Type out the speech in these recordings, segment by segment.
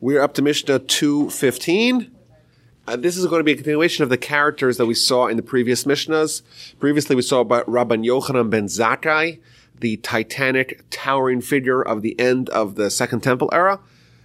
We're up to Mishnah 215. Uh, this is going to be a continuation of the characters that we saw in the previous Mishnahs. Previously, we saw about Rabban Yochanan ben Zakkai, the titanic, towering figure of the end of the Second Temple era,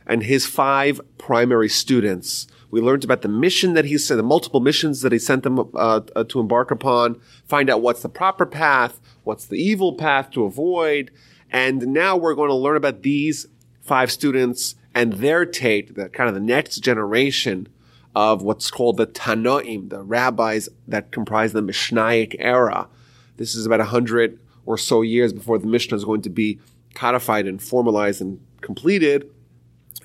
and his five primary students. We learned about the mission that he sent, the multiple missions that he sent them uh, uh, to embark upon, find out what's the proper path, what's the evil path to avoid, and now we're going to learn about these five students and their take, the kind of the next generation of what's called the Tanoim, the rabbis that comprise the Mishnaic era. This is about a hundred or so years before the Mishnah is going to be codified and formalized and completed.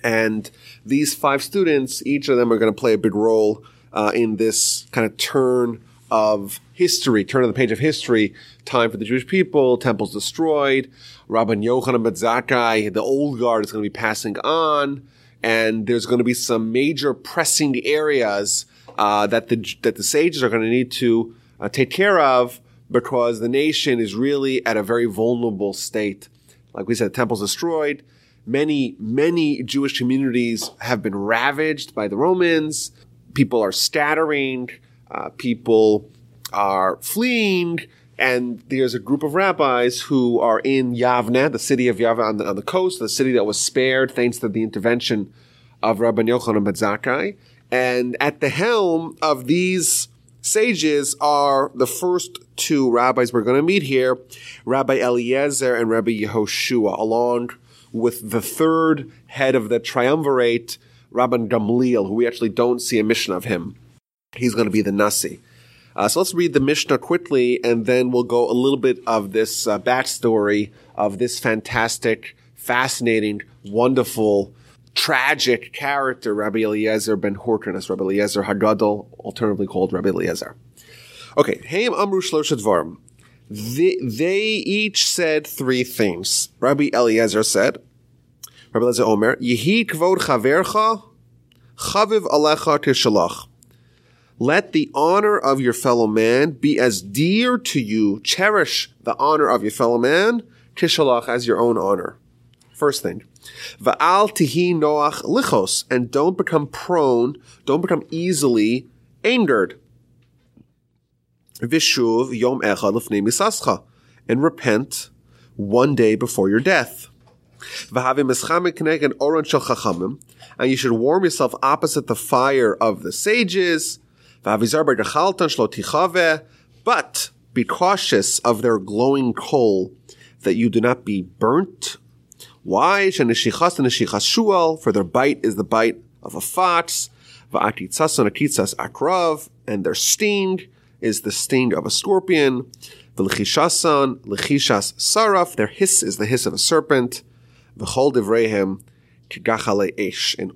And these five students, each of them are going to play a big role uh, in this kind of turn of history, turn of the page of history, time for the Jewish people, temples destroyed, Rabban Yochanan ben Zakkai, the old guard is going to be passing on, and there's going to be some major pressing areas uh, that the that the sages are going to need to uh, take care of because the nation is really at a very vulnerable state. Like we said, the temple's destroyed. Many, many Jewish communities have been ravaged by the Romans. People are scattering. Uh, people are fleeing. And there's a group of rabbis who are in Yavne, the city of Yavne on the, on the coast, the city that was spared thanks to the intervention of Rabbi Yochanan ben Zakkai. And at the helm of these sages are the first two rabbis we're going to meet here, Rabbi Eliezer and Rabbi Yehoshua, along with the third head of the triumvirate, Rabban Gamliel, who we actually don't see a mission of him. He's going to be the Nasi. Uh, so let's read the Mishnah quickly, and then we'll go a little bit of this uh, backstory of this fantastic, fascinating, wonderful, tragic character, Rabbi Eliezer ben Hyrcanus, Rabbi Eliezer Hagadol, alternatively called Rabbi Eliezer. Okay, Haim Amru Shloshat They, they each said three things. Rabbi Eliezer said, Rabbi Eliezer Omer, Yehi kvod chavercha, chaviv alecha tishalach. Let the honor of your fellow man be as dear to you. Cherish the honor of your fellow man, tishalach, as your own honor. First thing. Va'al tihi noach lichos, and don't become prone, don't become easily angered. Vishuv yom echad lefnei misascha, and repent one day before your death. And you should warm yourself opposite the fire of the sages. But be cautious of their glowing coal, that you do not be burnt. Why? For their bite is the bite of a fox. And their sting is the sting of a scorpion. Saraf, their hiss is the hiss of a serpent. And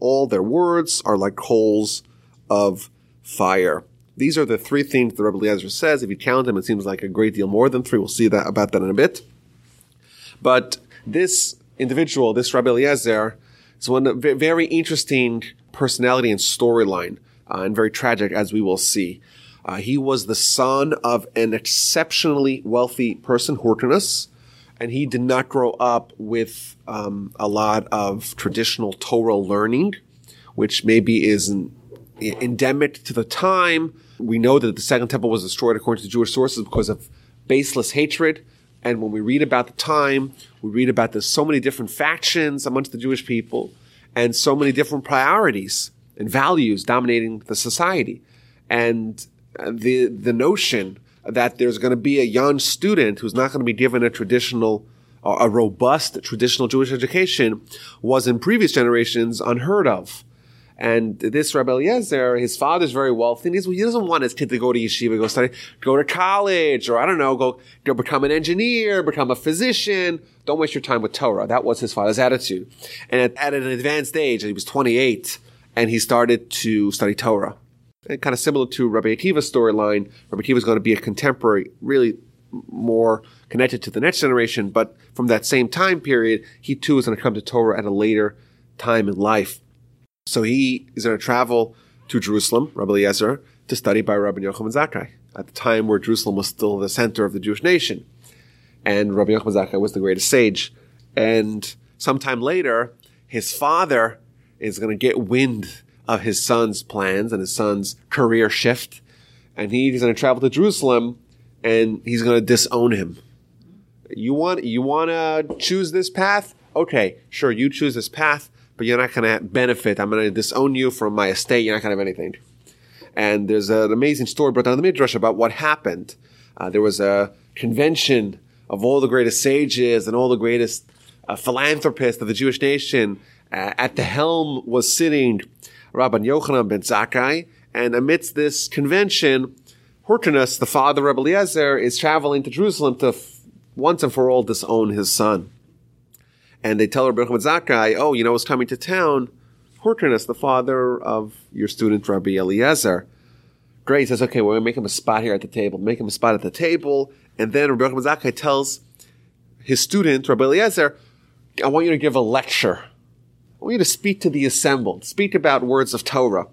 all their words are like coals of fire. These are the three things the Rebbe Eliezer says. If you count them, it seems like a great deal more than three. We'll see that about that in a bit. But this individual, this Rebbe Eliezer, is one very interesting personality and storyline, uh, and very tragic, as we will see. Uh, he was the son of an exceptionally wealthy person, Hyrcanus, and he did not grow up with um, a lot of traditional Torah learning, which maybe is an endemic to the time. We know that the Second Temple was destroyed according to Jewish sources because of baseless hatred. And when we read about the time, we read about there's so many different factions amongst the Jewish people and so many different priorities and values dominating the society. And the, the notion that there's going to be a young student who's not going to be given a traditional, a robust traditional Jewish education was in previous generations unheard of. And this Rabbi Eliezer, his father's very wealthy, and he doesn't want his kid to go to yeshiva, go study, go to college, or I don't know, go, go become an engineer, become a physician. Don't waste your time with Torah. That was his father's attitude. And at, at an advanced age, he was 28, and he started to study Torah. And kind of similar to Rabbi Akiva's storyline, Rabbi Akiva is going to be a contemporary, really more connected to the next generation, but from that same time period, he too is going to come to Torah at a later time in life. So he is going to travel to Jerusalem, Rabbi Eliezer, to study by Rabbi Yochanan Zakkai at the time where Jerusalem was still the center of the Jewish nation. And Rabbi Yochanan Zakkai was the greatest sage. And sometime later, his father is going to get wind of his son's plans and his son's career shift. And he's going to travel to Jerusalem and he's going to disown him. You want, you want to choose this path? Okay, sure, you choose this path, but you're not going to benefit. I'm going to disown you from my estate. You're not going to have anything. And there's an amazing story brought down the Midrash about what happened. Uh, there was a convention of all the greatest sages and all the greatest uh, philanthropists of the Jewish nation. Uh, at the helm was sitting Rabban Yochanan ben Zakkai, and amidst this convention, Hyrcanus, the father of Eliezer, is traveling to Jerusalem to f- once and for all disown his son. And they tell Rabbi Yochanan Zakkai, oh, you know who's coming to town? Hyrcanus, the father of your student Rabbi Eliezer. Great. He says, okay, we're going to make him a spot here at the table. Make him a spot at the table. And then Rabbi Yochanan Zakkai tells his student, Rabbi Eliezer, I want you to give a lecture. I want you to speak to the assembled, speak about words of Torah.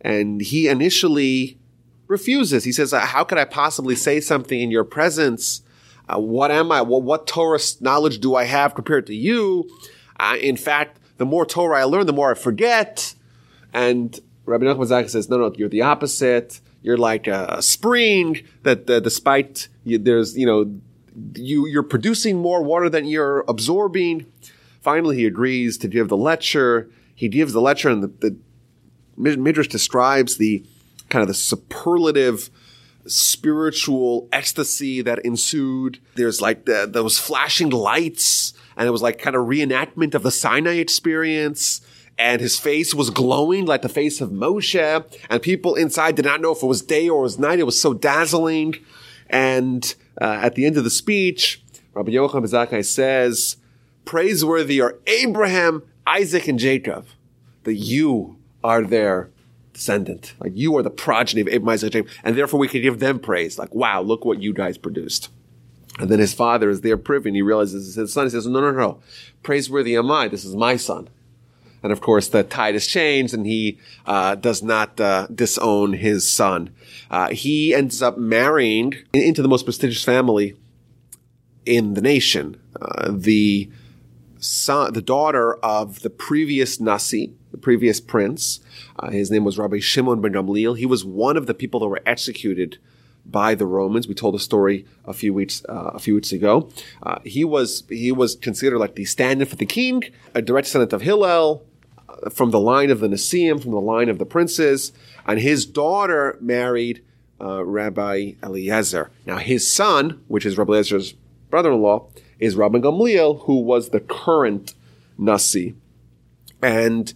And he initially refuses. He says, how could I possibly say something in your presence? Uh, what am I? Well, what Torah knowledge do I have compared to you? Uh, in fact, the more Torah I learn, the more I forget. And Rabbi Yochanan Zakkai says, no, no, you're the opposite. You're like a spring that, uh, despite you, there's, you know, you, you're producing more water than you're absorbing. Finally, he agrees to give the lecture. He gives the lecture and the, the Midrash describes the kind of the superlative spiritual ecstasy that ensued. There's like the, those flashing lights and it was like kind of reenactment of the Sinai experience. And his face was glowing like the face of Moshe. And people inside did not know if it was day or it was night. It was so dazzling. And uh, at the end of the speech, Rabbi Yochanan Zakkai says, praiseworthy are Abraham, Isaac, and Jacob. That you are their descendant. Like you are the progeny of Abraham, Isaac, Jacob. And therefore we can give them praise. Like, wow, look what you guys produced. And then his father is there privy and he realizes his son. He says, no, no, no. Praiseworthy am I. This is my son. And of course, the tide has changed, and he uh, does not uh, disown his son. Uh, he ends up marrying into the most prestigious family in the nation. Uh, the son, the daughter of the previous Nasi, the previous prince. Uh, his name was Rabbi Shimon ben Gamliel. He was one of the people that were executed by the Romans. We told a story a few weeks uh, a few weeks ago. Uh, he was he was considered like the stand-in for the king, a direct descendant of Hillel, from the line of the Nisim, from the line of the princes, and his daughter married uh, Rabbi Eliezer. Now his son, which is Rabbi Eliezer's brother-in-law, is Rabbi Gamliel, who was the current Nasi. And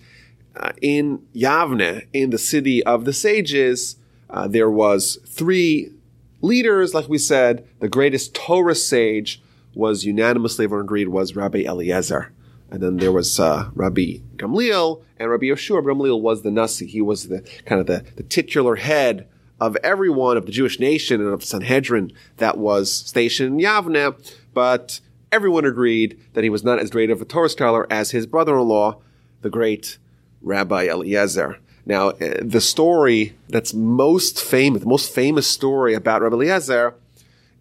uh, in Yavne, in the city of the sages, uh, there was three leaders, like we said. The greatest Torah sage was unanimously everyone agreed was Rabbi Eliezer. And then there was uh, Rabbi Gamliel and Rabbi Yeshua. Gamliel was the Nasi. He was the kind of the, the titular head of everyone of the Jewish nation and of Sanhedrin that was stationed in Yavne. But everyone agreed that he was not as great of a Torah scholar as his brother-in-law, the great Rabbi Eliezer. Now, uh, the story that's most famous, the most famous story about Rabbi Eliezer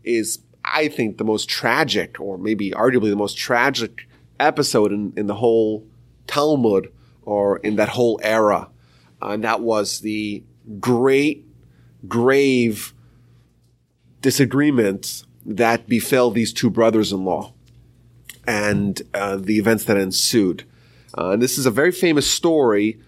is, I think, the most tragic, or maybe arguably the most tragic episode in, in the whole Talmud or in that whole era. Uh, and that was the great, grave disagreement that befell these two brothers-in-law and uh, the events that ensued. Uh, and this is a very famous story,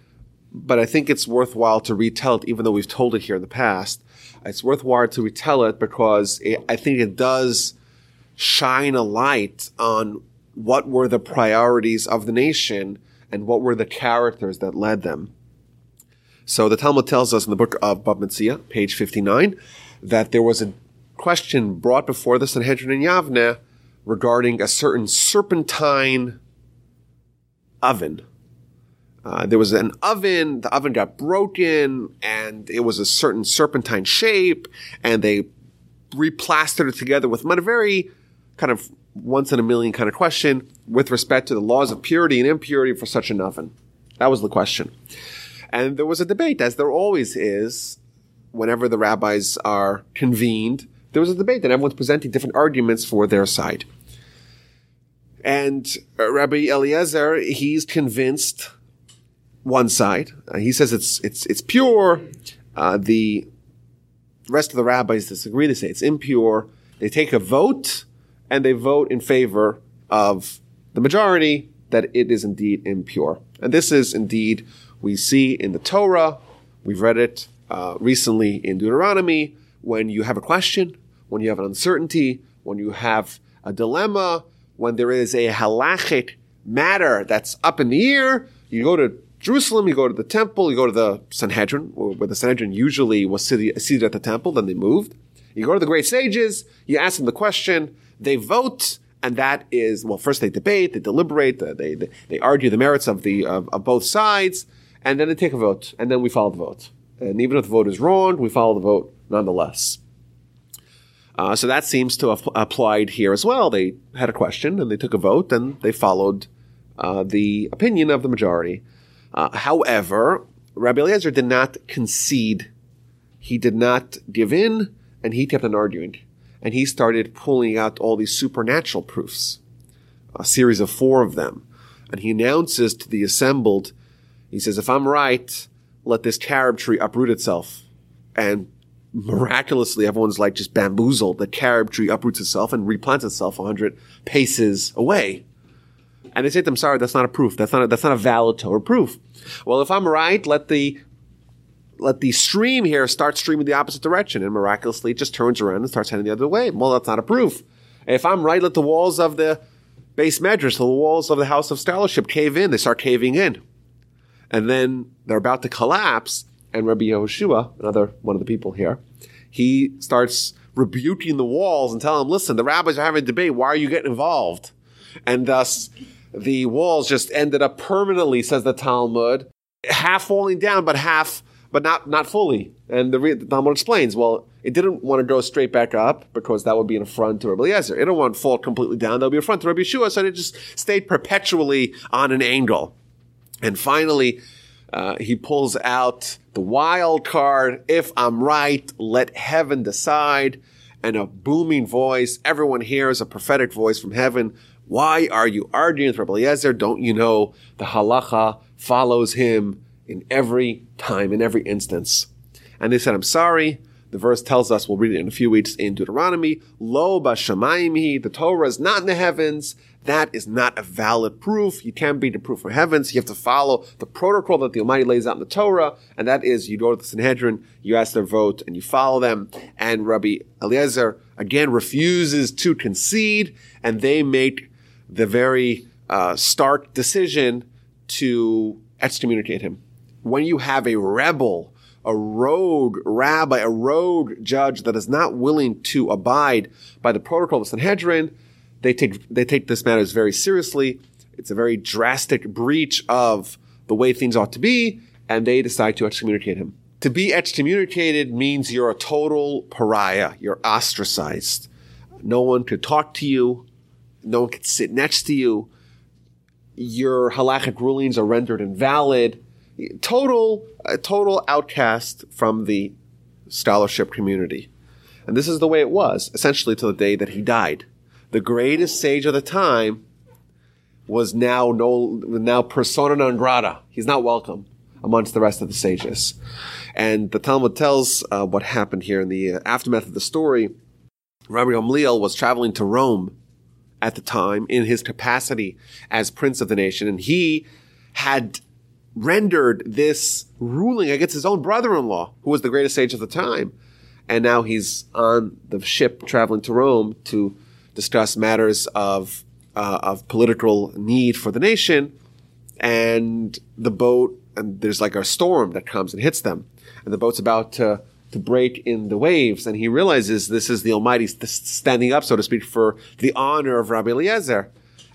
but I think it's worthwhile to retell it, even though we've told it here in the past. It's worthwhile to retell it because it, I think it does shine a light on what were the priorities of the nation and what were the characters that led them. So the Talmud tells us in the book of Bava Metzia, page 59, that there was a question brought before the Sanhedrin in Yavne regarding a certain serpentine oven. Uh, there was an oven, the oven got broken, and it was a certain serpentine shape, and they replastered it together with a very kind of once in a million kind of question with respect to the laws of purity and impurity for such an oven. That was the question. And there was a debate, as there always is, whenever the rabbis are convened, there was a debate and everyone's presenting different arguments for their side. And uh, Rabbi Eliezer, he's convinced one side. Uh, he says it's it's it's pure. Uh, the rest of the rabbis disagree. They say it's impure. They take a vote and they vote in favor of the majority that it is indeed impure. And this is indeed we see in the Torah. We've read it uh, recently in Deuteronomy. When you have a question, when you have an uncertainty, when you have a dilemma, when there is a halachic matter that's up in the air, you go to Jerusalem, you go to the temple, you go to the Sanhedrin, where the Sanhedrin usually was seated at the temple, then they moved. You go to the great sages, you ask them the question, they vote, and that is, well, first they debate, they deliberate, they, they, they argue the merits of the, of, of both sides, and then they take a vote, and then we follow the vote. And even if the vote is wrong, we follow the vote nonetheless. Uh, so that seems to have applied here as well. They had a question and they took a vote and they followed uh, the opinion of the majority. Uh, however, Rabbi Eliezer did not concede. He did not give in and he kept on arguing. And he started pulling out all these supernatural proofs, a series of four of them. And he announces to the assembled, he says, if I'm right, let this carob tree uproot itself. And miraculously, everyone's like just bamboozled. The carob tree uproots itself and replants itself 100 paces away. And they say to them, sorry, that's not a proof. That's not a, that's not a valid Torah proof. Well, if I'm right, let the let the stream here start streaming the opposite direction, and miraculously it just turns around and starts heading the other way. Well, that's not a proof. If I'm right, let the walls of the beis medrash, the walls of the house of scholarship, cave in. They start caving in, and then they're about to collapse. And Rabbi Yehoshua, another one of the people here, he starts rebuking the walls and telling them, "Listen, the rabbis are having a debate. Why are you getting involved?" And thus, the walls just ended up permanently, says the Talmud, half falling down, but half, but not not fully. And the, the Talmud explains, well, it didn't want to go straight back up because that would be an affront to Rabbi Eliezer. It didn't want to fall completely down; that would be an affront to Rabbi Yeshua. So it just stayed perpetually on an angle. And finally, uh, he pulls out the wild card. If I'm right, let heaven decide. And a booming voice. Everyone hears a prophetic voice from heaven. Why are you arguing with Rabbi Eliezer? Don't you know the halacha follows him in every time, in every instance? And they said, I'm sorry. The verse tells us, we'll read it in a few weeks in Deuteronomy, Lo bashamayim the Torah is not in the heavens. That is not a valid proof. You can't be the proof for heavens. You have to follow the protocol that the Almighty lays out in the Torah, and that is you go to the Sanhedrin, you ask their vote, and you follow them. And Rabbi Eliezer again refuses to concede, and they make the very uh, stark decision to excommunicate him. When you have a rebel, a rogue rabbi, a rogue judge that is not willing to abide by the protocol of the Sanhedrin, they take they take this matter very seriously. It's a very drastic breach of the way things ought to be, and they decide to excommunicate him. To be excommunicated means you're a total pariah. You're ostracized. No one could talk to you. No one can sit next to you. Your halachic rulings are rendered invalid. Total, a total outcast from the scholarship community. And this is the way it was, essentially, to the day that he died. The greatest sage of the time was now no, now persona non grata. He's not welcome amongst the rest of the sages. And the Talmud tells uh, what happened here in the uh, aftermath of the story. Rabbi Gamliel was traveling to Rome at the time in his capacity as prince of the nation. And he had rendered this ruling against his own brother-in-law, who was the greatest sage of the time. And now he's on the ship traveling to Rome to discuss matters of, uh, of political need for the nation. And the boat, and there's like a storm that comes and hits them. And the boat's about to to break in the waves, and he realizes this is the Almighty standing up, so to speak, for the honor of Rabbi Eliezer.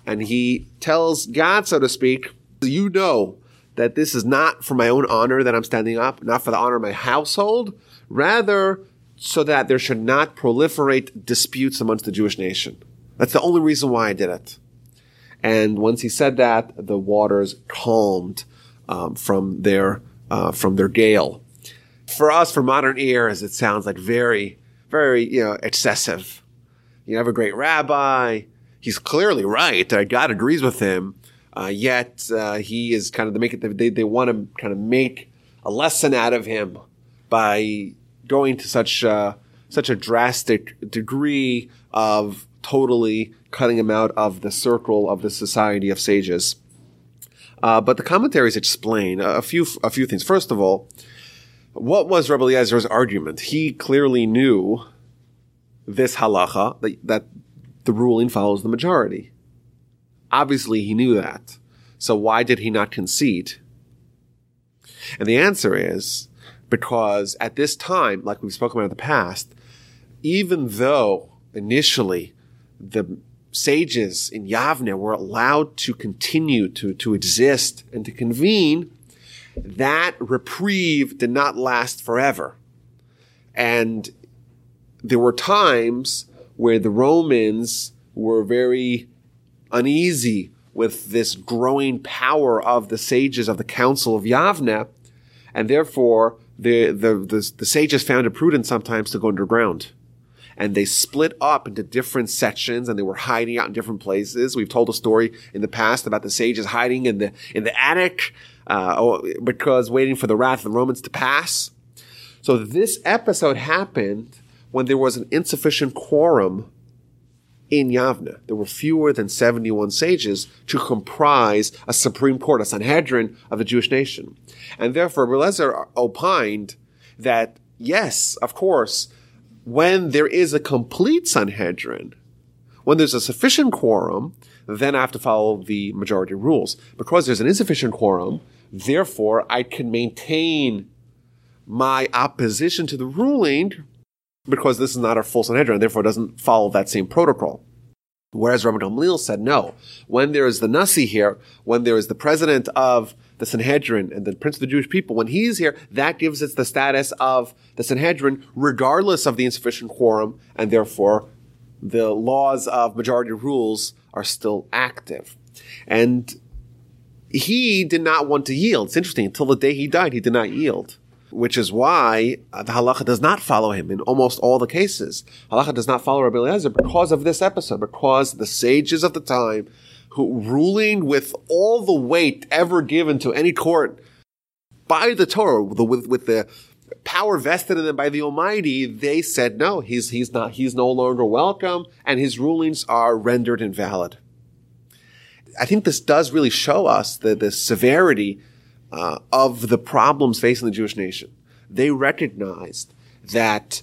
And he tells God, so to speak, you know that this is not for my own honor that I'm standing up, not for the honor of my household, rather so that there should not proliferate disputes amongst the Jewish nation. That's the only reason why I did it. And once he said that, the waters calmed um, from their uh, from their gale for us, for modern ears, it sounds like very, very, you know, excessive. You have a great rabbi. He's clearly right. God agrees with him. Uh, yet uh, he is kind of they make it they they want to kind of make a lesson out of him by going to such uh, such a drastic degree of totally cutting him out of the circle of the society of sages. Uh, but the commentaries explain a few a few things. First of all, what was Rabbi Eliezer's argument? He clearly knew this halacha that, that the ruling follows the majority. Obviously, he knew that. So why did he not concede? And the answer is because at this time, like we've spoken about in the past, even though initially the sages in Yavne were allowed to continue to, to exist and to convene, that reprieve did not last forever. And there were times where the Romans were very uneasy with this growing power of the sages of the Council of Yavne, and therefore the, the, the, the sages found it prudent sometimes to go underground. And they split up into different sections and they were hiding out in different places. We've told a story in the past about the sages hiding in the, in the attic, uh, oh, because waiting for the wrath of the Romans to pass. So this episode happened when there was an insufficient quorum in Yavne. There were fewer than 71 sages to comprise a Supreme Court, a Sanhedrin of the Jewish nation. And therefore, Belezer opined that, yes, of course, when there is a complete Sanhedrin, when there's a sufficient quorum, then I have to follow the majority rules. Because there's an insufficient quorum, therefore I can maintain my opposition to the ruling because this is not a full Sanhedrin, therefore it doesn't follow that same protocol. Whereas Rabbi Gamliel said no. When there is the Nasi here, when there is the president of the Sanhedrin and the prince of the Jewish people, when he's here, that gives it the status of the Sanhedrin, regardless of the insufficient quorum, and therefore the laws of majority rules are still active. And he did not want to yield. It's interesting. Until the day he died, he did not yield which is why uh, the halacha does not follow him in almost all the cases. Halacha does not follow Rabbi Eliezer because of this episode, because the sages of the time, who ruling with all the weight ever given to any court by the Torah, with, with the power vested in them by the Almighty, they said no, he's he's not he's no longer welcome, and his rulings are rendered invalid. I think this does really show us the, the severity uh, of the problems facing the Jewish nation. They recognized that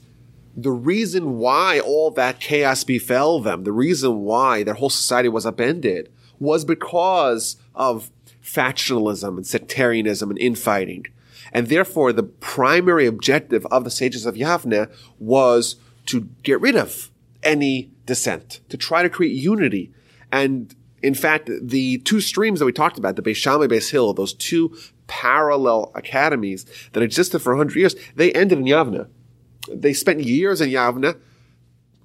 the reason why all that chaos befell them, the reason why their whole society was upended, was because of factionalism and sectarianism and infighting. And therefore, the primary objective of the sages of Yavne was to get rid of any dissent, to try to create unity. And in fact, the two streams that we talked about, the Beis Shammai, Beis Hillel, those two parallel academies that existed for 100 years, they ended in Yavne. They spent years in Yavne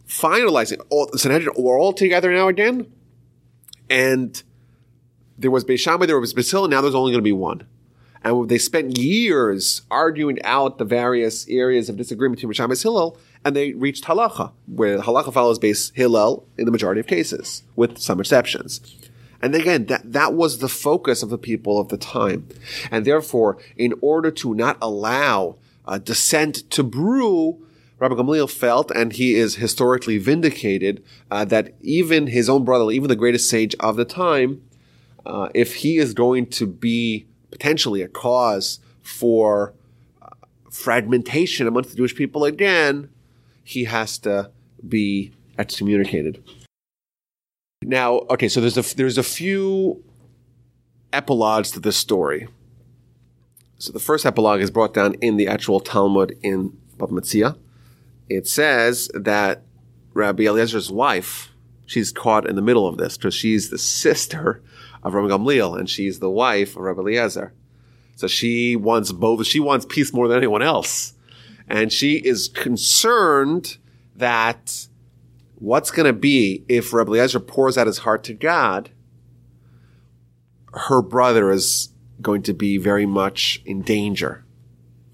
finalizing all Sanhedrin were all together now again. And there was Beis Shammai, there was Hillel, now there's only going to be one. And they spent years arguing out the various areas of disagreement between Beis and Hillel, and they reached halacha, where halacha follows Beis Hillel in the majority of cases, with some exceptions. And again, that, that was the focus of the people of the time. And therefore, in order to not allow uh, dissent to brew, Rabbi Gamliel felt, and he is historically vindicated, uh, that even his own brother, even the greatest sage of the time, uh, if he is going to be potentially a cause for uh, fragmentation amongst the Jewish people again, he has to be excommunicated. Now, okay, so there's a there's a few epilogues to this story. So the first epilogue is brought down in the actual Talmud in Bava Metzia. It says that Rabbi Eliezer's wife, she's caught in the middle of this because she's the sister of Rabbi Gamliel and she's the wife of Rabbi Eliezer. So she wants both. She wants peace more than anyone else, and she is concerned that what's going to be if Rebbe Eliezer pours out his heart to God, her brother is going to be very much in danger.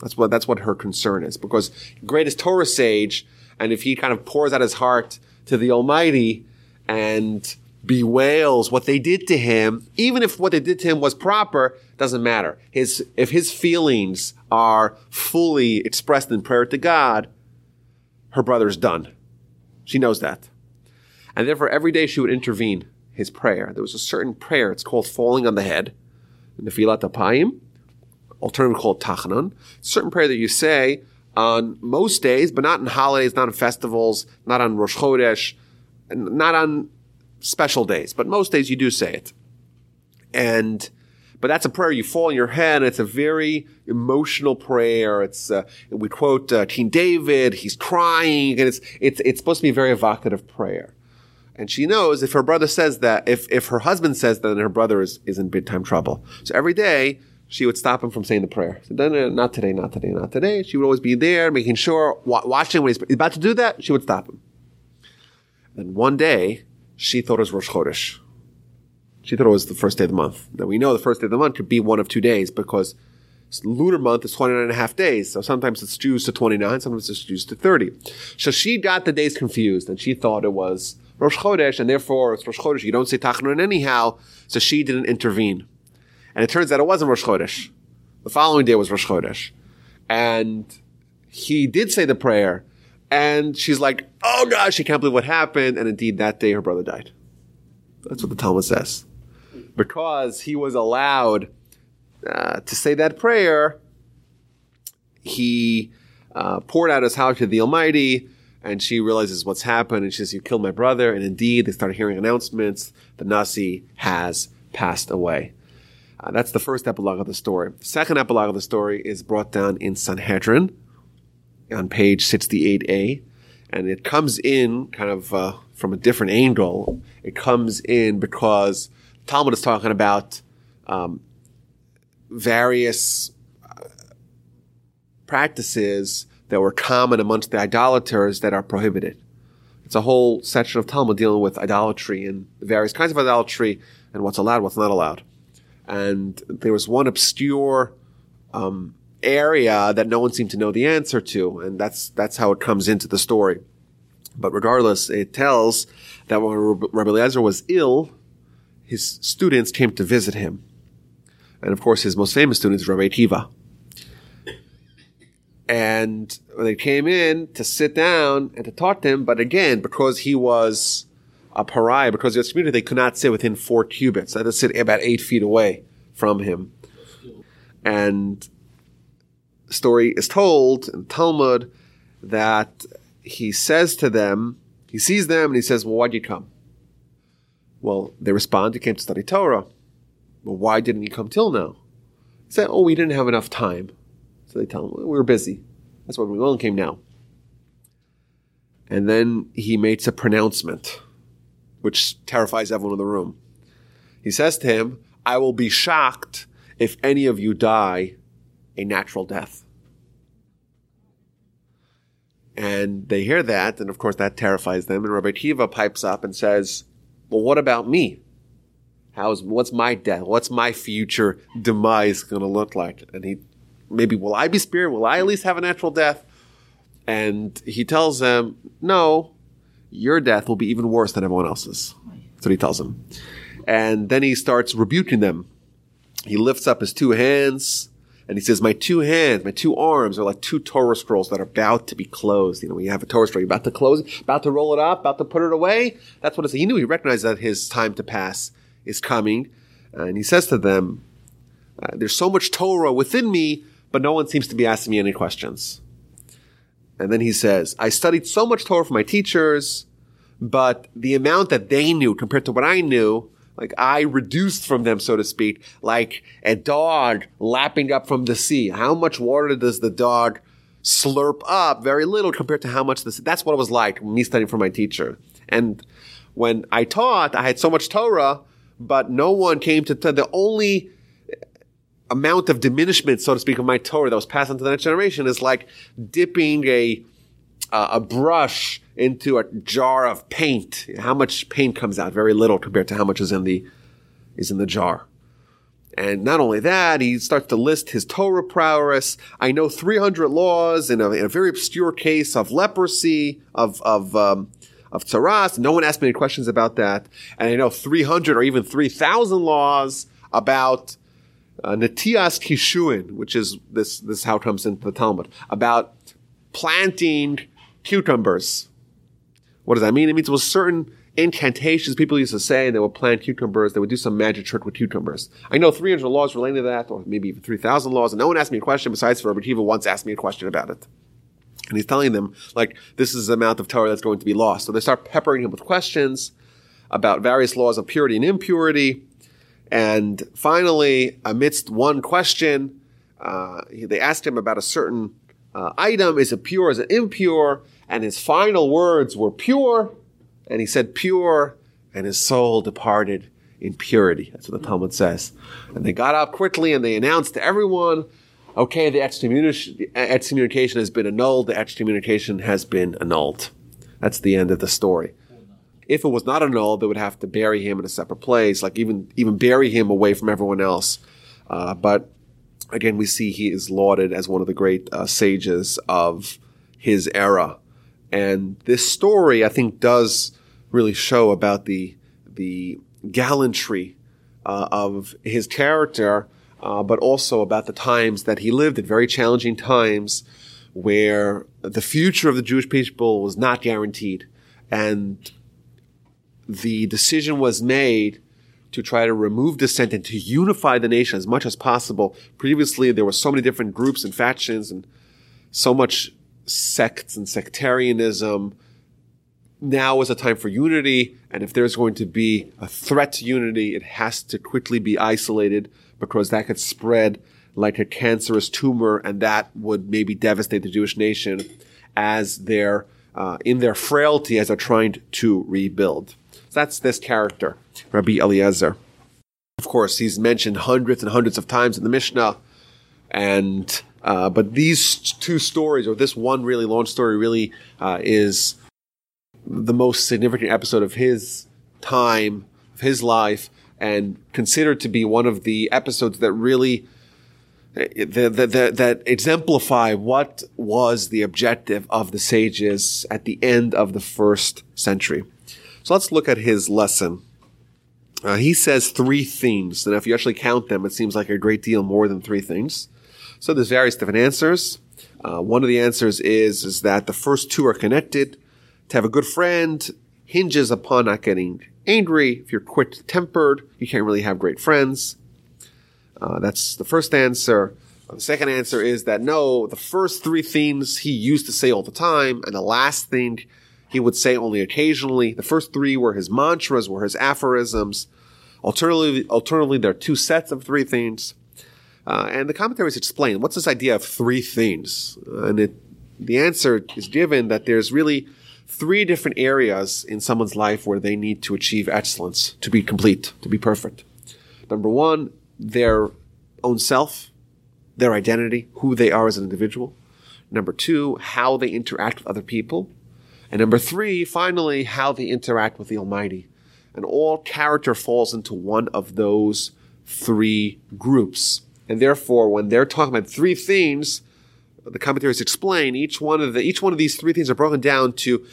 That's what, that's what her concern is because greatest Torah sage, and if he kind of pours out his heart to the Almighty and bewails what they did to him, even if what they did to him was proper, doesn't matter. His, if his feelings are fully expressed in prayer to God, her brother is done. She knows that. And therefore, every day she would intervene his prayer. There was a certain prayer, it's called falling on the head, Nefilat Apayim, alternatively called Tachanun. Certain prayer that you say on most days, but not in holidays, not on festivals, not on Rosh Chodesh, not on special days, but most days you do say it. And, but that's a prayer you fall on your head. And it's a very emotional prayer. It's, uh, we quote uh, King David. He's crying and it's, it's, it's supposed to be a very evocative prayer. And she knows if her brother says that, if, if her husband says that, then her brother is, is in big time trouble. So every day, she would stop him from saying the prayer. So, no, no, not today, not today, not today. She would always be there, making sure, watching when he's about to do that, she would stop him. And one day, she thought it was Rosh Chodesh. She thought it was the first day of the month. Now we know the first day of the month could be one of two days because lunar month is 29 and a half days. So sometimes it's Jews to 29, sometimes it's Jews to 30. So she got the days confused and she thought it was Rosh Chodesh and therefore it's Rosh Chodesh. You don't say Tachanun anyhow. So she didn't intervene. And it turns out it wasn't Rosh Chodesh. The following day was Rosh Chodesh. And he did say the prayer and she's like, oh gosh, she can't believe what happened. And indeed that day her brother died. That's what the Talmud says. Because he was allowed uh, to say that prayer, he uh, poured out his heart to the Almighty, and she realizes what's happened, and she says, "You killed my brother." And indeed, they start hearing announcements: the Nasi has passed away. Uh, that's the first epilogue of the story. The second epilogue of the story is brought down in Sanhedrin on page 68a, and it comes in kind of uh, from a different angle. It comes in because Talmud is talking about um, various uh, practices that were common amongst the idolaters that are prohibited. It's a whole section of Talmud dealing with idolatry and various kinds of idolatry and what's allowed, what's not allowed. And there was one obscure um, area that no one seemed to know the answer to, and that's that's how it comes into the story. But regardless, it tells that when Rabbi Eliezer was ill, his students came to visit him. And of course, his most famous student is Rabbi Akiva. And they came in to sit down and to talk to him, but again, because he was a pariah, because he was community, they could not sit within four cubits. They had to sit about eight feet away from him. And the story is told in Talmud that he says to them, he sees them and he says, Well, why'd you come? Well, they respond, You came to study Torah. Well, why didn't you come till now? He said, Oh, we didn't have enough time. So they tell him, well, We were busy. That's why we only came now. And then he makes a pronouncement, which terrifies everyone in the room. He says to him, I will be shocked if any of you die a natural death. And they hear that, and of course that terrifies them. And Rabbi Kiva pipes up and says, Well, what about me? How's what's my death? What's my future demise gonna look like? And he maybe will I be spared? Will I at least have a natural death? And he tells them, No, your death will be even worse than everyone else's. That's what he tells them. And then he starts rebuking them. He lifts up his two hands and he says, my two hands, my two arms are like two Torah scrolls that are about to be closed. You know, when you have a Torah scroll, you're about to close it, about to roll it up, about to put it away. That's what it says. He knew, he recognized that his time to pass is coming. And he says to them, uh, there's so much Torah within me, but no one seems to be asking me any questions. And then he says, I studied so much Torah from my teachers, but the amount that they knew compared to what I knew like I reduced from them, so to speak, like a dog lapping up from the sea. How much water does the dog slurp up? Very little compared to how much this. That's what it was like me studying for my teacher. And when I taught, I had so much Torah, but no one came to t- the only amount of diminishment, so to speak, of my Torah that was passed on to the next generation is like dipping a uh, a brush into a jar of paint. How much paint comes out? Very little compared to how much is in the is in the jar. And not only that, he starts to list his Torah prowess. I know 300 laws in a, in a very obscure case of leprosy, of, of, um, of tzaras. No one asked me any questions about that. And I know 300 or even 3,000 laws about uh, Natias Kishuin, which is this, this is how it comes into the Talmud, about planting cucumbers. What does that mean? It means it was certain incantations people used to say and they would plant cucumbers, they would do some magic trick with cucumbers. I know 300 laws relating to that, or maybe even 3,000 laws, and no one asked me a question besides for Kiva once asked me a question about it. And he's telling them, like, this is the amount of Torah that's going to be lost. So they start peppering him with questions about various laws of purity and impurity. And finally, amidst one question, uh, they asked him about a certain uh, item. Is it pure? Is it impure? And his final words were pure. And he said pure, and his soul departed in purity. That's what the Talmud says. And they got up quickly and they announced to everyone, okay, the excommunication has been annulled. The excommunication has been annulled. That's the end of the story. If it was not annulled, they would have to bury him in a separate place, like even even bury him away from everyone else. Uh, but again, we see he is lauded as one of the great uh, sages of his era, and this story, I think, does really show about the the gallantry uh, of his character, uh, but also about the times that he lived in very challenging times where the future of the Jewish people was not guaranteed, and the decision was made to try to remove dissent and to unify the nation as much as possible. Previously, there were so many different groups and factions and so much sects and sectarianism. Now is a time for unity, and if there's going to be a threat to unity, it has to quickly be isolated because that could spread like a cancerous tumor, and that would maybe devastate the Jewish nation as they're uh, in their frailty as they're trying to rebuild. So that's this character, Rabbi Eliezer. Of course, he's mentioned hundreds and hundreds of times in the Mishnah, and uh, but these two stories, or this one really long story, really uh, is the most significant episode of his time, of his life, and considered to be one of the episodes that really that, that, that exemplify what was the objective of the sages at the end of the first century. So let's look at his lesson. Uh, he says three themes, and if you actually count them, it seems like a great deal more than three things. So there's various different answers. Uh, one of the answers is is that the first two are connected. To have a good friend hinges upon not getting angry. If you're quick tempered, you can't really have great friends. Uh, that's the first answer. Uh, the second answer is that no, the first three themes he used to say all the time, and the last thing he would say only occasionally. The first three were his mantras, were his aphorisms. Alternatively, alternatively there are two sets of three themes. Uh, and the commentaries explain what's this idea of three things? And it, the answer is given that there's really three different areas in someone's life where they need to achieve excellence, to be complete, to be perfect. Number one, their own self, their identity, who they are as an individual. Number two, how they interact with other people. And number three, finally, how they interact with the Almighty. And all character falls into one of those three groups. And therefore, when they're talking about three things, the commentaries explain each one of the, each one of these three things are broken down to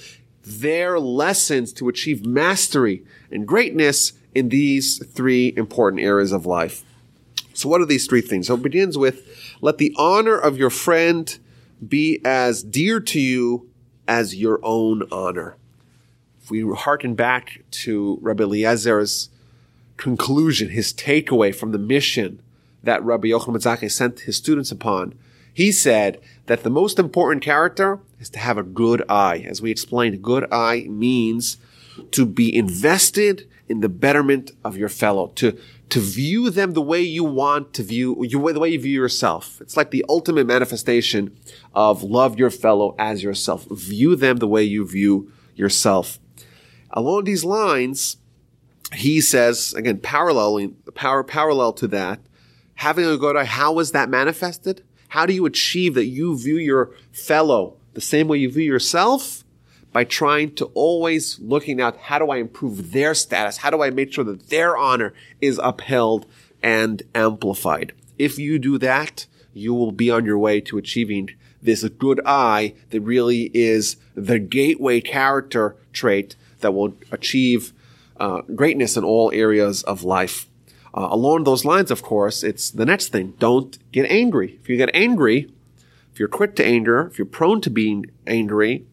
their lessons to achieve mastery and greatness in these three important areas of life. So what are these three things? So it begins with, let the honor of your friend be as dear to you as your own honor. If we hearken back to Rabbi Eliezer's conclusion, his takeaway from the mission that Rabbi Yochanan Zakkai sent his students upon, he said that the most important character is to have a good eye. As we explained, good eye means to be invested in the betterment of your fellow, to to view them the way you want to view, you the way you view yourself. It's like the ultimate manifestation of love your fellow as yourself. View them the way you view yourself. Along these lines, he says, again, paralleling, power, parallel to that, having a good eye, How was that manifested? How do you achieve that you view your fellow the same way you view yourself? by trying to always looking at how do I improve their status? How do I make sure that their honor is upheld and amplified? If you do that, you will be on your way to achieving this good eye that really is the gateway character trait that will achieve uh, greatness in all areas of life. Uh, along those lines, of course, it's the next thing. Don't get angry. If you get angry, if you're quick to anger, if you're prone to being angry,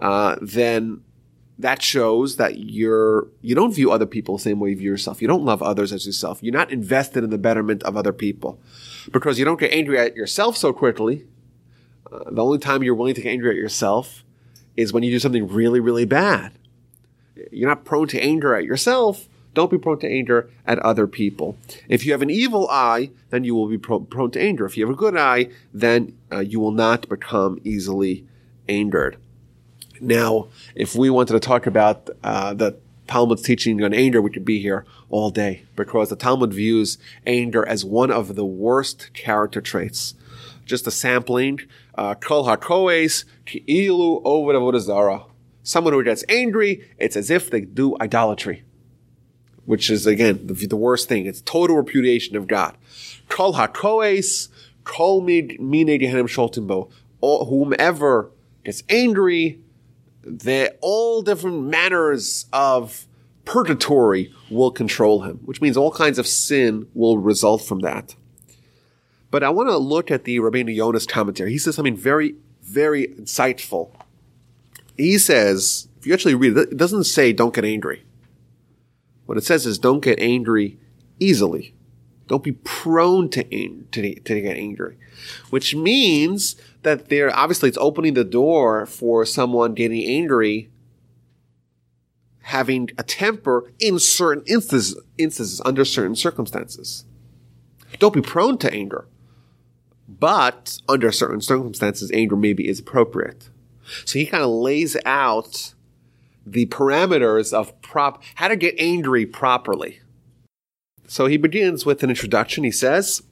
uh, then that shows that you're you don't view other people the same way you view yourself. You don't love others as yourself. You're not invested in the betterment of other people because you don't get angry at yourself so quickly. Uh, the only time you're willing to get angry at yourself is when you do something really, really bad. You're not prone to anger at yourself. Don't be prone to anger at other people. If you have an evil eye, then you will be pro- prone to anger. If you have a good eye, then uh, you will not become easily angered. Now, if we wanted to talk about uh, the Talmud's teaching on anger, we could be here all day because the Talmud views anger as one of the worst character traits. Just a sampling, uh, kol hakoes ki'ilu oved zara. Someone who gets angry, it's as if they do idolatry, which is again the, the worst thing. It's total repudiation of God. Kol hakoes kol mine gehenim sholtimbo. Whomever gets angry, that all different manners of purgatory will control him, which means all kinds of sin will result from that. But I want to look at the Rabbeinu Yonah's commentary. He says something very, very insightful. He says, if you actually read it, it doesn't say don't get angry. What it says is don't get angry easily. Don't be prone to, to, to get angry. Which means that there obviously it's opening the door for someone getting angry having a temper in certain instances, instances under certain circumstances. Don't be prone to anger, but under certain circumstances, anger maybe is appropriate. So he kind of lays out the parameters of prop, how to get angry properly. So he begins with an introduction. He says,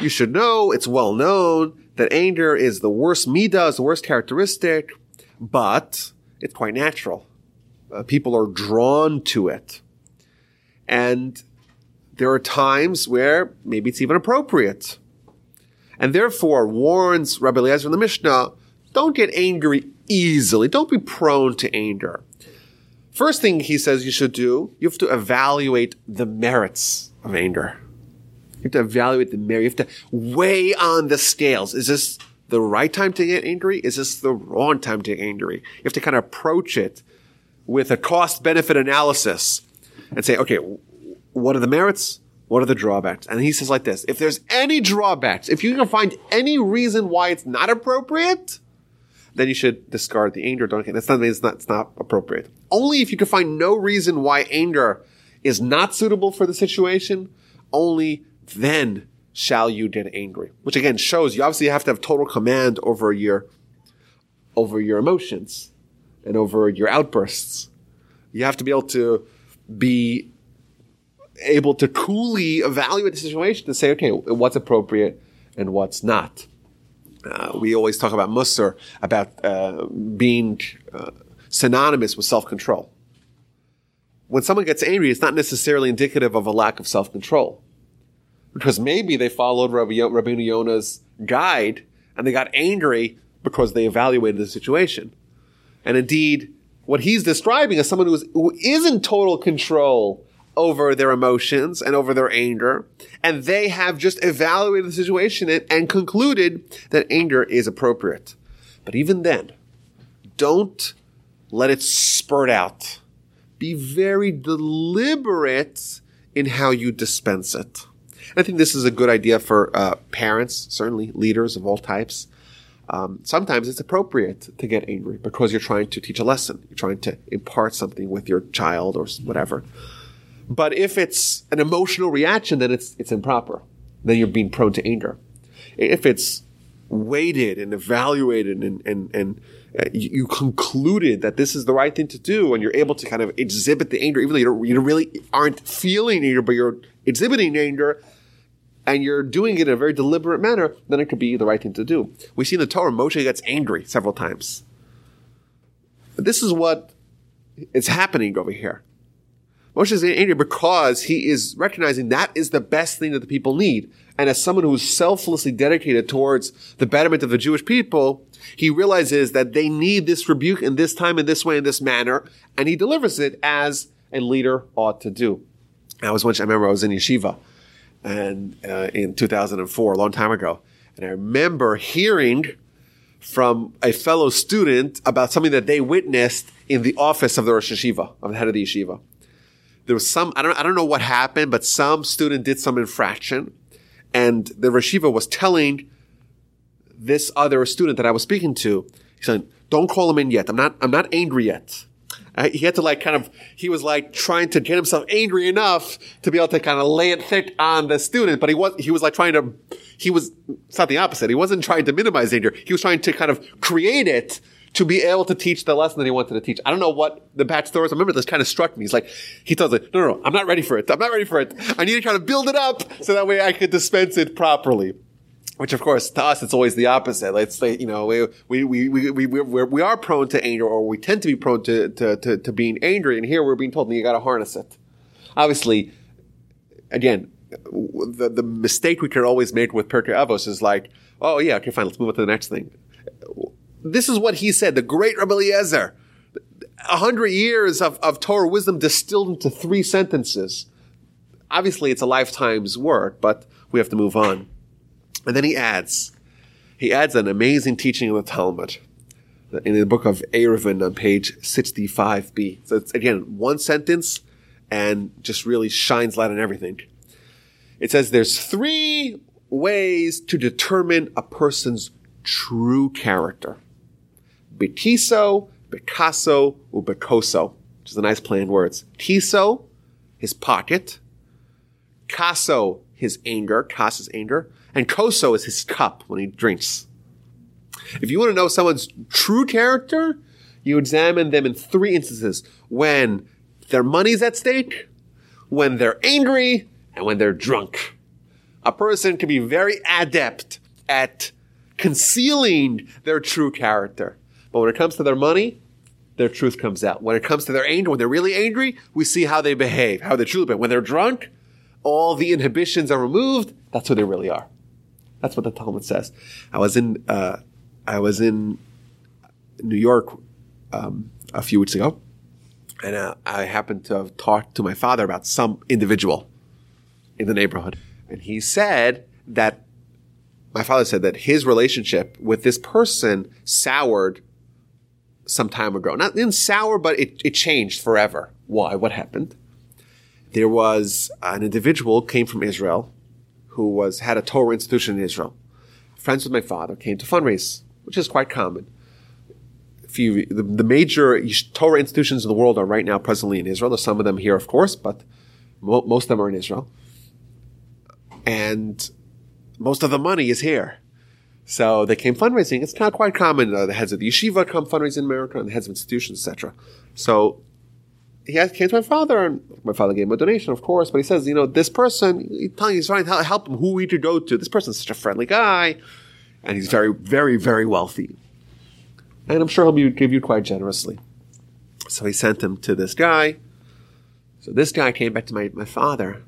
you should know, it's well known that anger is the worst midah, is the worst characteristic, but it's quite natural. Uh, people are drawn to it. And there are times where maybe it's even appropriate. And therefore warns Rabbi Eliezer in the Mishnah, don't get angry easily. Don't be prone to anger. First thing he says you should do, you have to evaluate the merits of anger. You have to evaluate the merit. You have to weigh on the scales. Is this the right time to get angry? Is this the wrong time to get angry? You have to kind of approach it with a cost benefit analysis and say, okay, what are the merits? What are the drawbacks? And he says like this, if there's any drawbacks, if you can find any reason why it's not appropriate, then you should discard the anger. Don't, that's not, it's not, it's not appropriate. Only if you can find no reason why anger is not suitable for the situation, only then shall you get angry. Which again shows you obviously have to have total command over your, over your emotions and over your outbursts. You have to be able to be able to coolly evaluate the situation and say, okay, what's appropriate and what's not. Uh, we always talk about Musser, about uh, being uh, synonymous with self-control. When someone gets angry, it's not necessarily indicative of a lack of self-control because maybe they followed Rabbi, Yonah's guide and they got angry because they evaluated the situation. And indeed, what he's describing is someone who is, who is in total control over their emotions and over their anger. And they have just evaluated the situation and, and concluded that anger is appropriate. But even then, don't let it spurt out. Be very deliberate in how you dispense it. I think this is a good idea for uh, parents, certainly leaders of all types. Um, sometimes it's appropriate to get angry because you're trying to teach a lesson. You're trying to impart something with your child or whatever. But if it's an emotional reaction, then it's it's improper. Then you're being prone to anger. If it's weighted and evaluated and and and you, concluded that this is the right thing to do, and you're able to kind of exhibit the anger, even though you you really aren't feeling anger, but you're exhibiting anger, and you're doing it in a very deliberate manner, then it could be the right thing to do. We see in the Torah, Moshe gets angry several times. This is what is happening over here. Moshe is angry because he is recognizing that is the best thing that the people need. And as someone who's selflessly dedicated towards the betterment of the Jewish people, he realizes that they need this rebuke in this time, in this way, in this manner, and he delivers it as a leader ought to do. I was once, I remember I was in yeshiva and uh, in 2004, a long time ago, and I remember hearing from a fellow student about something that they witnessed in the office of the Rosh Yeshiva, of the head of the yeshiva. There was some, I don't, I don't know what happened, but some student did some infraction and the Rosh was telling this other student that I was speaking to, he said, don't call him in yet. I'm not, I'm not angry yet. Uh, he had to like kind of, he was like trying to get himself angry enough to be able to kind of lay it thick on the student, but he was, he was like trying to, he was, it's not the opposite. He wasn't trying to minimize danger. He was trying to kind of create it to be able to teach the lesson that he wanted to teach. I don't know what the batch story. I remember this kind of struck me. He's like, he tells it, no, no, no, I'm not ready for it. I'm not ready for it. I need to try to build it up so that way I could dispense it properly. Which of course, to us, it's always the opposite. Let's say, you know, we, we, we, we, we, we, we are prone to anger or we tend to be prone to, to, to, to being angry. And here we're being told, you gotta harness it. Obviously, again, the, the mistake we could always make with Pirkei Avos is like, oh yeah, okay, fine, let's move on to the next thing. This is what he said, the great Rabbi Eliezer. A hundred years of, of Torah wisdom distilled into three sentences. Obviously, it's a lifetime's work, but we have to move on. And then he adds, he adds an amazing teaching of the Talmud in the book of Eruvin on page 65b. So it's again, one sentence and just really shines light on everything. It says there's three ways to determine a person's true character. Betiso, Picasso, Ubekoso, which is a nice play in words. Tiso, his pocket. Kaso, his anger, Kasa's anger and koso is his cup when he drinks. If you want to know someone's true character, you examine them in three instances. When their money's at stake, when they're angry, and when they're drunk. A person can be very adept at concealing their true character. But when it comes to their money, their truth comes out. When it comes to their anger, when they're really angry, we see how they behave, how they truly behave. When they're drunk, all the inhibitions are removed. That's who they really are. That's what the Talmud says. I was in uh, I was in New York um, a few weeks ago, and uh, I happened to have talked to my father about some individual in the neighborhood, and he said that my father said that his relationship with this person soured some time ago. Not in sour, but it, it changed forever. Why? What happened? There was an individual came from Israel who was had a Torah institution in Israel. Friends with my father came to fundraise, which is quite common. Few, the, the, major Torah institutions in the world are right now presently in Israel. There's some of them here, of course, but mo- most of them are in Israel. And most of the money is here. So they came fundraising. It's not quite common. Uh, the heads of the yeshiva come fundraising in America, and the heads of institutions, etc. So he came to my father, and my father gave him a donation, of course. But he says, you know, this person, he he's trying to help him who we to go to. This person's such a friendly guy, and he's very, very, very wealthy, and I'm sure he'll be, give you quite generously. So he sent him to this guy. So this guy came back to my, my father,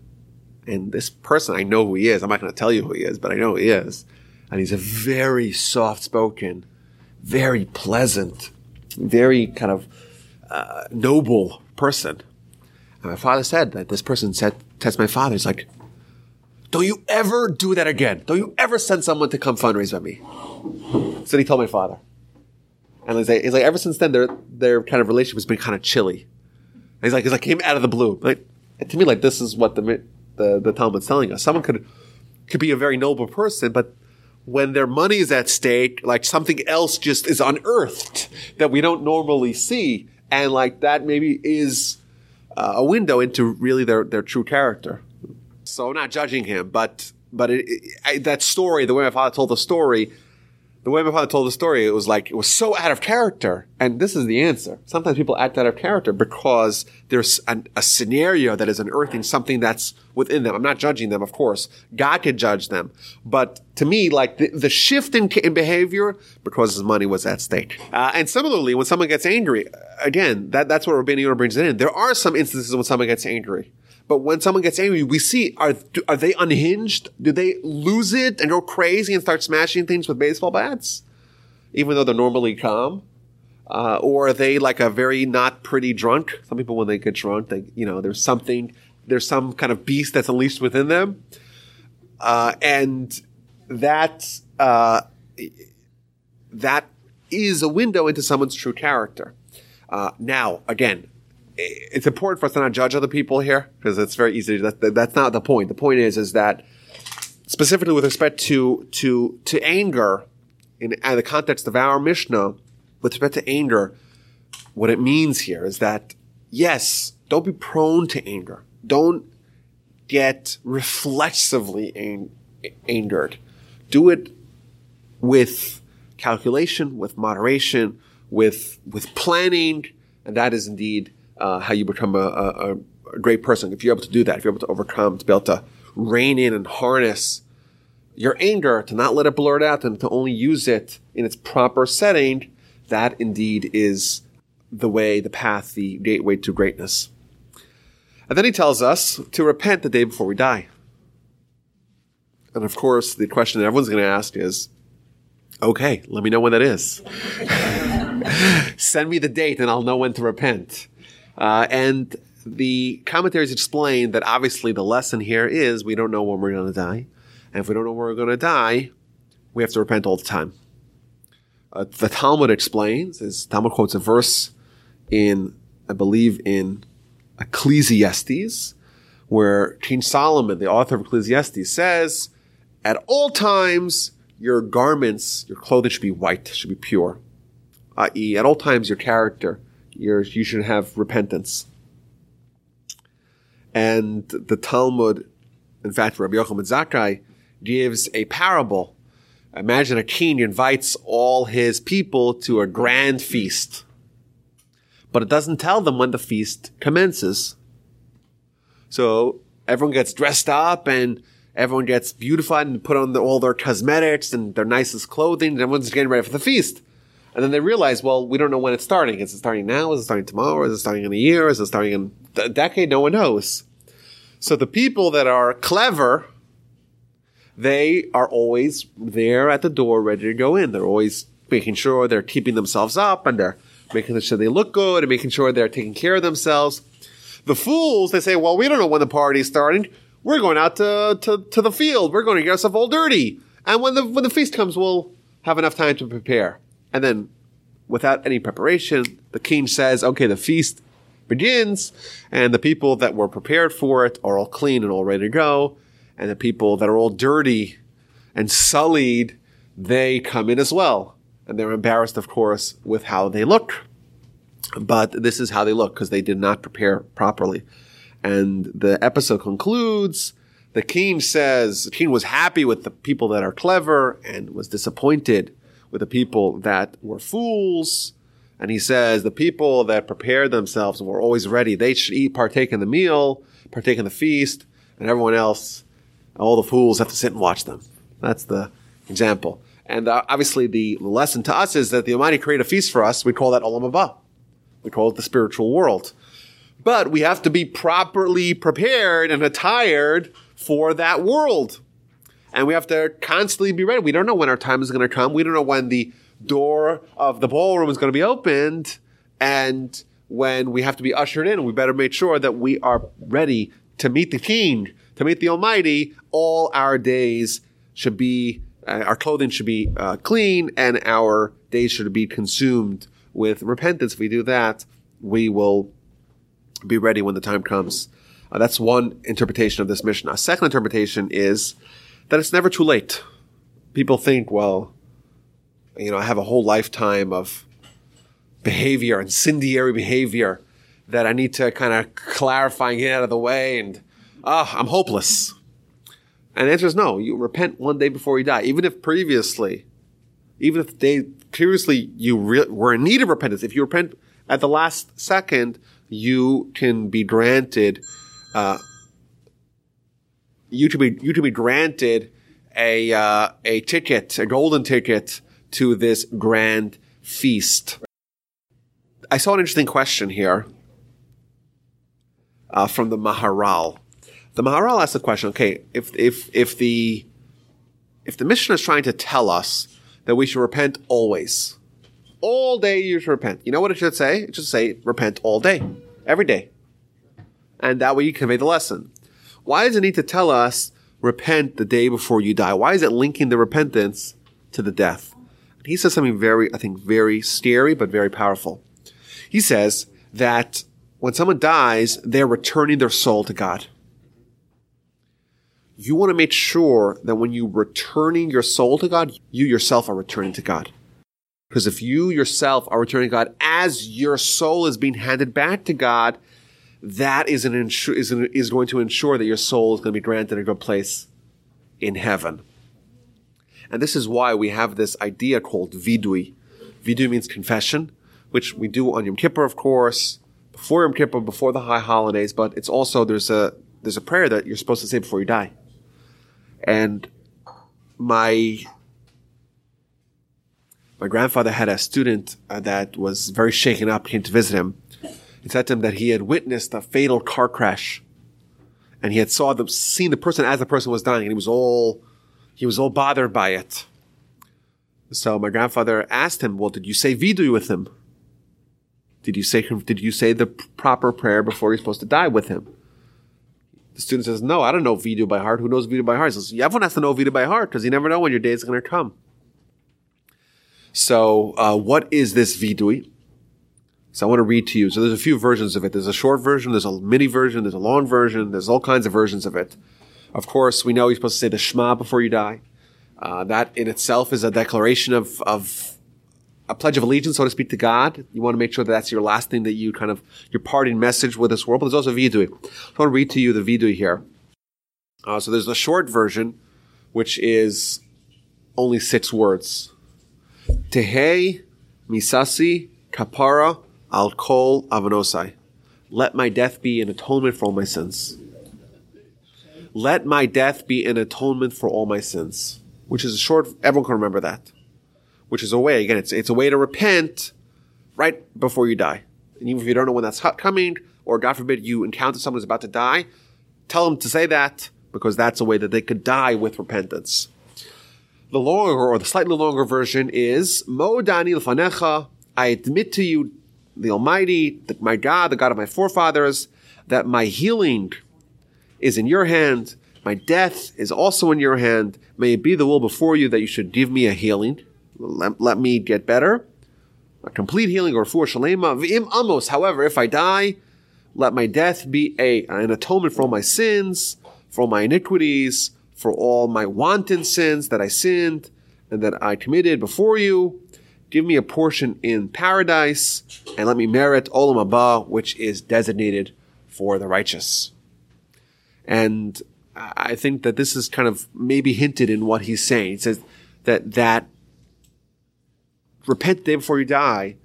and this person, I know who he is. I'm not going to tell you who he is, but I know who he is. And he's a very soft spoken, very pleasant, very kind of uh, noble person. And my father said that this person said, test my father. He's like, don't you ever do that again. Don't you ever send someone to come fundraise with me. So he told my father. And he's like, he's like, ever since then, their, their kind of relationship has been kind of chilly. And he's like, he's like, came out of the blue. Like, to me, like, this is what the, the, the Talmud's telling us. Someone could, could be a very noble person, but when their money is at stake, like something else just is unearthed that we don't normally see and like that maybe is uh, a window into really their their true character. So I'm not judging him, but but it, it, I, that story, the way my father told the story, the way my father told the story, it was like it was so out of character. And this is the answer. Sometimes people act out of character because there's an, a scenario that is unearthing something that's within them. I'm not judging them, of course. God could judge them. But to me, like the, the shift in, in, behavior because his money was at stake. Uh, and similarly, when someone gets angry, again, that, that's what Rabbeinu brings it in. There are some instances when someone gets angry. But when someone gets angry, we see are are they unhinged? Do they lose it and go crazy and start smashing things with baseball bats, even though they're normally calm? Uh, or are they like a very not pretty drunk? Some people, when they get drunk, they you know there's something, there's some kind of beast that's unleashed within them, uh, and that uh, that is a window into someone's true character. Uh, now, again, it's important for us to not judge other people here because it's very easy. That, that's not the point. The point is, is that specifically with respect to to to anger, in, in the context of our Mishnah, with respect to anger, what it means here is that yes, don't be prone to anger. Don't get reflexively ang- angered. Do it with calculation, with moderation, with with planning, and that is indeed uh, how you become a, a, a, great person. If you're able to do that, if you're able to overcome, to be able to rein in and harness your anger, to not let it blurt out and to only use it in its proper setting, that indeed is the way, the path, the gateway to greatness. And then he tells us to repent the day before we die. And of course, the question that everyone's going to ask is, okay, let me know when that is. Send me the date and I'll know when to repent. Uh, and the commentaries explain that obviously the lesson here is we don't know when we're going to die. And if we don't know when we're going to die, we have to repent all the time. Uh, the Talmud explains, is Talmud quotes a verse in, I believe, in Ecclesiastes, where King Solomon, the author of Ecclesiastes, says, at all times, your garments, your clothing should be white, should be pure. I.e., at all times, your character you're, you should have repentance. And the Talmud, in fact, Rabbi Yochanan Zakkai gives a parable. Imagine a king invites all his people to a grand feast, but it doesn't tell them when the feast commences. So everyone gets dressed up and everyone gets beautified and put on the, all their cosmetics and their nicest clothing and everyone's getting ready for the feast. And then they realize, well, we don't know when it's starting. Is it starting now? Is it starting tomorrow? Is it starting in a year? Is it starting in a decade? No one knows. So the people that are clever, they are always there at the door ready to go in. They're always making sure they're keeping themselves up and they're making sure they look good and making sure they're taking care of themselves. The fools, they say, well, we don't know when the party's starting. We're going out to, to, to the field. We're going to get ourselves all dirty. And when the, when the feast comes, we'll have enough time to prepare. And then, without any preparation, the king says, okay, the feast begins, and the people that were prepared for it are all clean and all ready to go. And the people that are all dirty and sullied, they come in as well. And they're embarrassed, of course, with how they look. But this is how they look because they did not prepare properly. And the episode concludes. The king says, the king was happy with the people that are clever and was disappointed with the people that were fools. And he says the people that prepared themselves were always ready, they should eat, partake in the meal, partake in the feast, and everyone else, all the fools have to sit and watch them. That's the example. And uh, obviously the lesson to us is that the Almighty created a feast for us. We call that Olam Haba. We call it the spiritual world. But we have to be properly prepared and attired for that world and we have to constantly be ready. We don't know when our time is going to come. We don't know when the door of the ballroom is going to be opened and when we have to be ushered in. We better make sure that we are ready to meet the King, to meet the Almighty. All our days should be, uh, our clothing should be uh, clean and our days should be consumed with repentance. If we do that, we will be ready when the time comes. Uh, that's one interpretation of this Mishnah. A second interpretation is that it's never too late. People think, well, you know, I have a whole lifetime of behavior, incendiary behavior that I need to kind of clarify and get out of the way, and ah, oh, I'm hopeless. And the answer is no. You repent one day before you die, even if previously even if they previously you re- were in need of repentance, if you repent at the last second, you can be granted, uh, you to be you to be granted a uh, a ticket, a golden ticket to this grand feast. I saw an interesting question here uh, from the Maharal. The Maharal asked the question: Okay, if if if the if the Mishnah is trying to tell us that we should repent always, all day you should repent. You know what it should say? It should say repent all day, every day, and that way you convey the lesson. Why does it need to tell us repent the day before you die? Why is it linking the repentance to the death? He says something very, I think, very scary but very powerful. He says that when someone dies, they're returning their soul to God. You want to make sure that when you're returning your soul to God, you yourself are returning to God. Because if you yourself are returning to God as your soul is being handed back to God, that is an insur- is, an, is going to ensure that your soul is going to be granted a good place in heaven. And this is why we have this idea called vidui. Vidui means confession, which we do on Yom Kippur, of course, before Yom Kippur, before the high holidays, but it's also, there's a, there's a prayer that you're supposed to say before you die. And my, my grandfather had a student uh, that was very shaken up, came to visit him. He said to him that he had witnessed a fatal car crash and he had saw them, seen the person as the person was dying and he was all, he was all bothered by it. So my grandfather asked him, well, did you say vidui with him? Did you say, did you say the proper prayer before you're supposed to die with him? The student says, no, I don't know vidui by heart. Who knows vidui by heart? He says, everyone has to know vidui by heart because you never know when your day is going to come. So, uh, what is this vidui? So I want to read to you. So there's a few versions of it. There's a short version, there's a mini version, there's a long version, there's all kinds of versions of it. Of course, we know you're supposed to say the Shema before you die. Uh, that in itself is a declaration of, of a pledge of allegiance, so to speak, to God. You want to make sure that that's your last thing that you kind of, your parting message with this world. But there's also vidui. So I want to read to you the vidui here. Uh, so there's a short version, which is only six words. Tehe misasi kapara al kol avanosai. Let my death be an atonement for all my sins. Let my death be an atonement for all my sins. Which is a short, everyone can remember that. Which is a way, again, it's, it's a way to repent right before you die. And even if you don't know when that's coming, or God forbid you encounter someone who's about to die, tell them to say that because that's a way that they could die with repentance. The longer or the slightly longer version is Mo Dani Fanecha. I admit to you, the Almighty, the, my God, the God of my forefathers, that my healing is in your hand. My death is also in your hand. May it be the will before you that you should give me a healing. Let, let me get better. A complete healing or for shalema. V'im amos. However, if I die, let my death be a, an atonement for all my sins, for all my iniquities, for all my wanton sins that I sinned and that I committed before you. Give me a portion in paradise and let me merit olam haba, which is designated for the righteous. And I think that this is kind of maybe hinted in what he's saying. He says that, that repent the day before you die.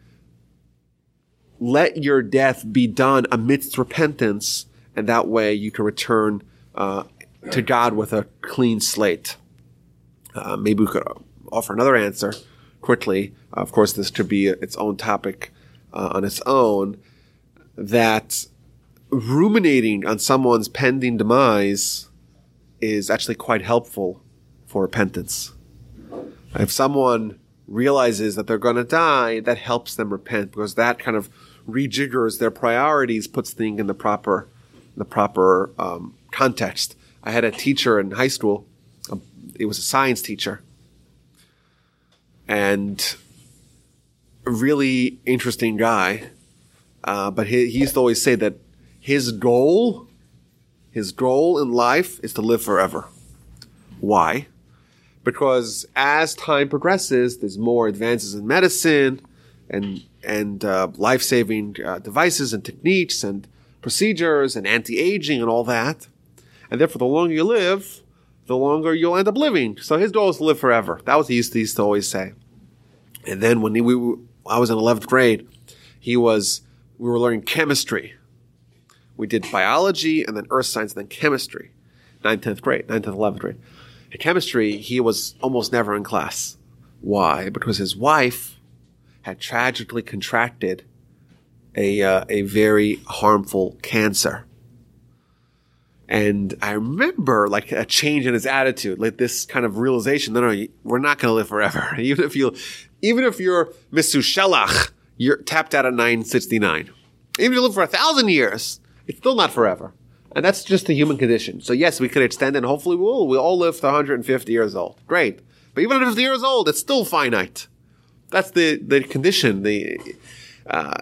Let your death be done amidst repentance, and that way you can return uh, to God with a clean slate. Uh, maybe we could offer another answer quickly. Of course, this could be its own topic uh, on its own. That ruminating on someone's pending demise is actually quite helpful for repentance. If someone realizes that they're going to die, that helps them repent because that kind of rejiggers their priorities, puts things in the proper, the proper um, context. I had a teacher in high school. Um, it was a science teacher, and a really interesting guy. Uh, but he, he used to always say that his goal, his goal in life is to live forever. Why? Because as time progresses, there's more advances in medicine and and uh, life saving uh, devices and techniques and procedures and anti aging and all that. And therefore, the longer you live, the longer you'll end up living. So his goal is to live forever. That was he used to, he used to always say. And then when he, we, I was in 11th grade, he was, we were learning chemistry. We did biology and then earth science and then chemistry. 9th, 10th grade, 9th, 10th, 11th grade. In chemistry, he was almost never in class. Why? Because his wife had tragically contracted a, uh, a very harmful cancer. And I remember like a change in his attitude, like this kind of realization, no, no, we're not going to live forever. even if you, even if you're Mesushelach, you're tapped out at 969. Even if you live for a thousand years, it's still not forever. And that's just the human condition. So yes, we could extend and hopefully we will. We'll all live to 150 years old. Great. But even at 50 years old, it's still finite. That's the, the condition, the, uh,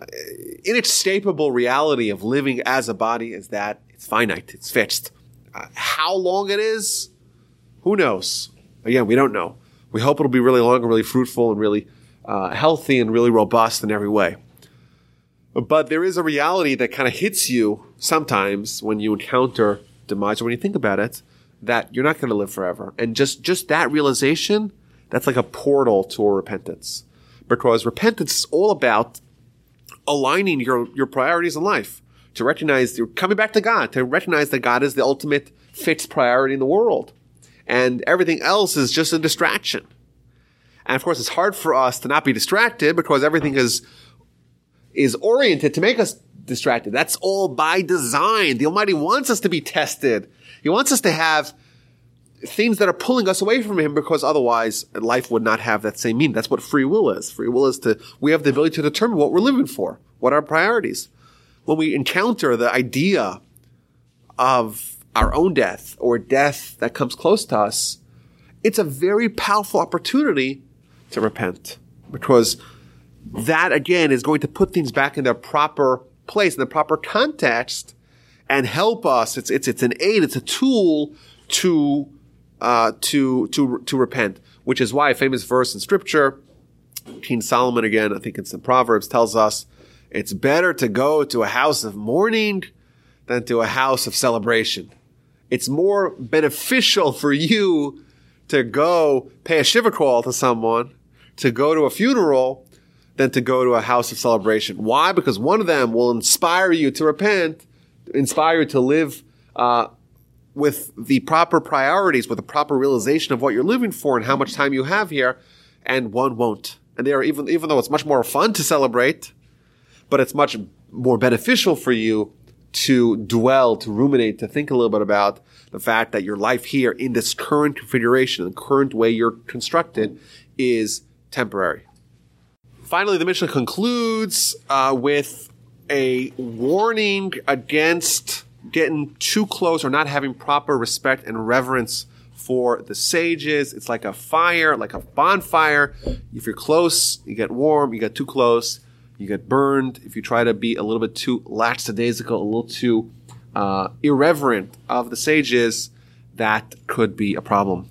inescapable reality of living as a body is that it's finite, it's fixed. Uh, how long it is, who knows? Again, we don't know. We hope it'll be really long and really fruitful and really uh, healthy and really robust in every way. But there is a reality that kind of hits you sometimes when you encounter demise or when you think about it that you're not going to live forever. And just, just that realization, that's like a portal to repentance. Because repentance is all about aligning your, your priorities in life, to recognize you're coming back to God, to recognize that God is the ultimate fixed priority in the world. And everything else is just a distraction. And of course, it's hard for us to not be distracted because everything is, is oriented to make us distracted. That's all by design. The Almighty wants us to be tested. He wants us to have things that are pulling us away from him because otherwise life would not have that same meaning. That's what free will is. Free will is to, we have the ability to determine what we're living for, what our priorities. When we encounter the idea of our own death or death that comes close to us, it's a very powerful opportunity to repent because that again is going to put things back in their proper place, in the proper context and help us. It's, it's, it's an aid. It's a tool to uh, to to to repent, which is why a famous verse in Scripture, King Solomon again, I think it's in Proverbs, tells us it's better to go to a house of mourning than to a house of celebration. It's more beneficial for you to go pay a shiva call to someone, to go to a funeral, than to go to a house of celebration. Why? Because one of them will inspire you to repent, inspire you to live uh, with the proper priorities, with the proper realization of what you're living for and how much time you have here, and one won't. And they are even even though it's much more fun to celebrate, but it's much more beneficial for you to dwell, to ruminate, to think a little bit about the fact that your life here in this current configuration, the current way you're constructed, is temporary. Finally, the Mishnah concludes uh, with a warning against getting too close or not having proper respect and reverence for the sages. It's like a fire, like a bonfire. If you're close, you get warm. You get too close, you get burned. If you try to be a little bit too lackadaisical, a little too uh, irreverent of the sages, that could be a problem.